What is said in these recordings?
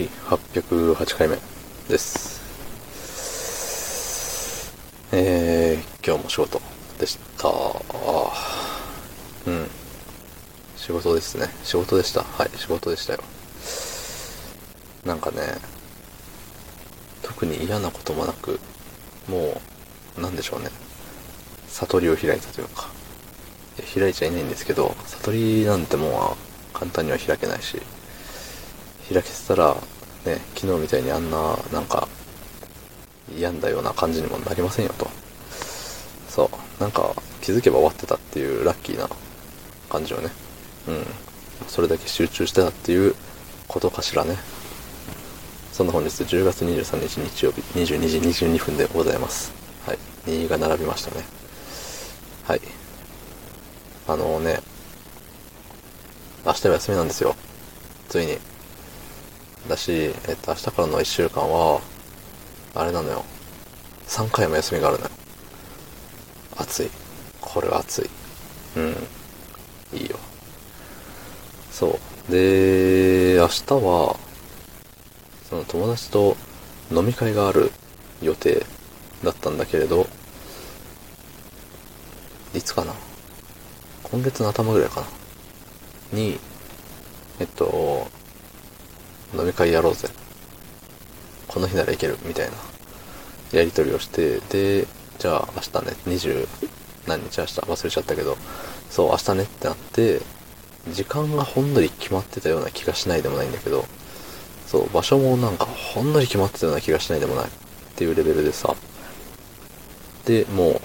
い、808回目です。えー、今日も仕事でした。うん。仕事ですね。仕事でした。はい、仕事でしたよ。なんかね、特に嫌なこともなく、もう、なんでしょうね。悟りを開いたというか、い開いちゃいないんですけど、悟りなんてもう簡単には開けないし、開けてたら、ね、昨日みたいにあんな、なんか、病んだような感じにもなりませんよと。そう。なんか、気づけば終わってたっていうラッキーな感じをね。うん。それだけ集中してたっていうことかしらね。そんな本日10月23日日曜日22時22分でございます。はい。2が並びましたね。はい。あのね、明日は休みなんですよ。ついに。だし、えっと、明日からの1週間は、あれなのよ。3回も休みがあるのよ。暑い。これは暑い。うん。いいよ。そう。で、明日は、その友達と飲み会がある予定だったんだけれど、いつかな？今月の頭ぐらいかな？に、えっと、飲み会やろうぜ。この日ならいける、みたいな、やりとりをして、で、じゃあ明日ね、20何日明日？忘れちゃったけど、そう、明日ねってなって、時間がほんのり決まってたような気がしないでもないんだけど、そう、場所もなんかほんのり決まってたような気がしないでもないっていうレベルでさ、で、もう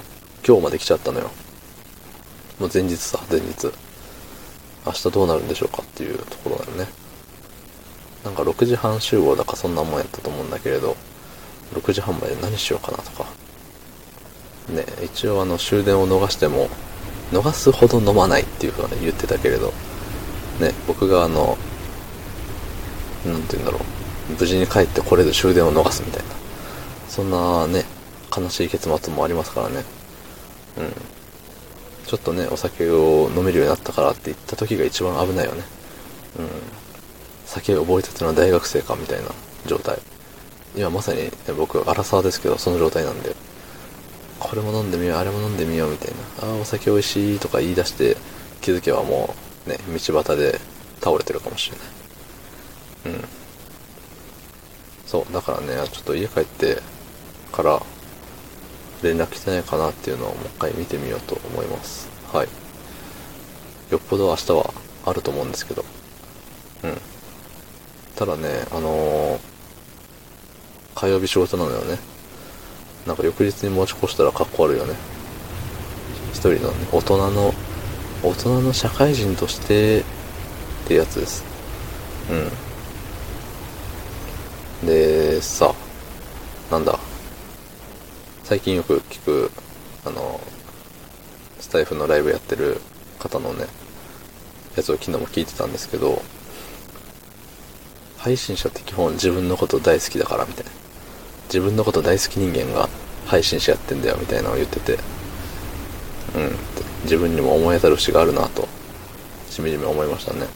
今日まで来ちゃったのよ。もう前日さ、前日。明日どうなるんでしょうかっていうところだよね。なんか6時半集合だかそんなもんやったと思うんだけれど、6時半まで何しようかなとか。ね、一応あの終電を逃しても、逃すほど飲まないっていうふうに言ってたけれど、ね、僕があの、なんて言うんだろう、無事に帰ってこれず終電を逃すみたいな、そんなね、悲しい結末もありますからね。うん。ちょっとね、お酒を飲めるようになったからって言った時が一番危ないよね。うん。酒覚えたての大学生かみたいな状態。今まさに、ね、僕、荒沢ですけど、その状態なんで、これも飲んでみよう、あれも飲んでみようみたいな。ああ、お酒美味しいとか言い出して、気づけばもう、ね、道端で倒れてるかもしれない。うん。そう、だからね、ちょっと家帰ってから、連絡来てないかなっていうのをもう一回見てみようと思います。はい。よっぽど明日はあると思うんですけど。うん。ただね、あのー、火曜日仕事なのよね。なんか翌日に持ち越したらかっこ悪いよね。一人の、ね、大人の、大人の社会人としてってやつです。うん。で、さ、なんだ。最近よく聞く、あの、スタイフのライブやってる方のね、やつを昨日も聞いてたんですけど、配信者って基本自分のこと大好きだからみたいな。自分のこと大好き人間が配信者やってんだよみたいなのを言ってて、うん、自分にも思い当たる節があるなと、しみじみ思いましたね。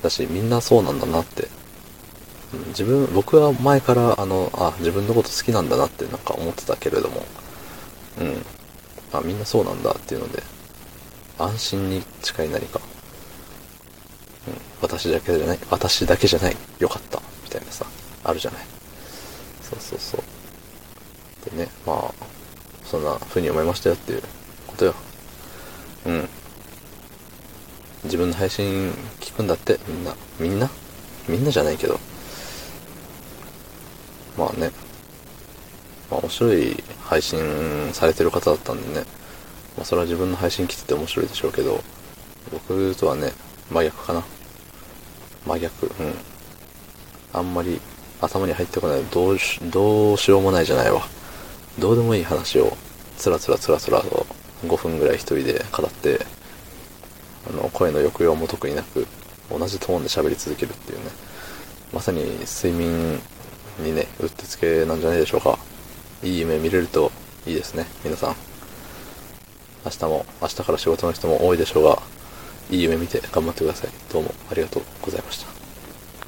だし、みんなそうなんだなって。自分、僕は前から、あの、あ、自分のこと好きなんだなってなんか思ってたけれども、うん。あ、みんなそうなんだっていうので、安心に近い何か。うん。私だけじゃない、私だけじゃない、よかった、みたいなさ、あるじゃない。そうそうそう。でね、まあ、そんな風に思いましたよっていうことよ。うん。自分の配信聞くんだって、みんな。みんな？みんなじゃないけど。まあね。まあ面白い配信されてる方だったんでね。まあそれは自分の配信聞いてて面白いでしょうけど、僕とはね、真逆かな。真逆、うん。あんまり頭に入ってこない。どうし、どうしようもないじゃないわ。どうでもいい話を、つらつらつらつらと5分ぐらい一人で語って、あの、声の抑揚も特になく、同じトーンで喋り続けるっていうね。まさに睡眠にね、うってつけなんじゃないでしょうか。いい夢見れるといいですね、皆さん。明日も、明日から仕事の人も多いでしょうが、いい夢見て頑張ってください。どうもありがとうございました。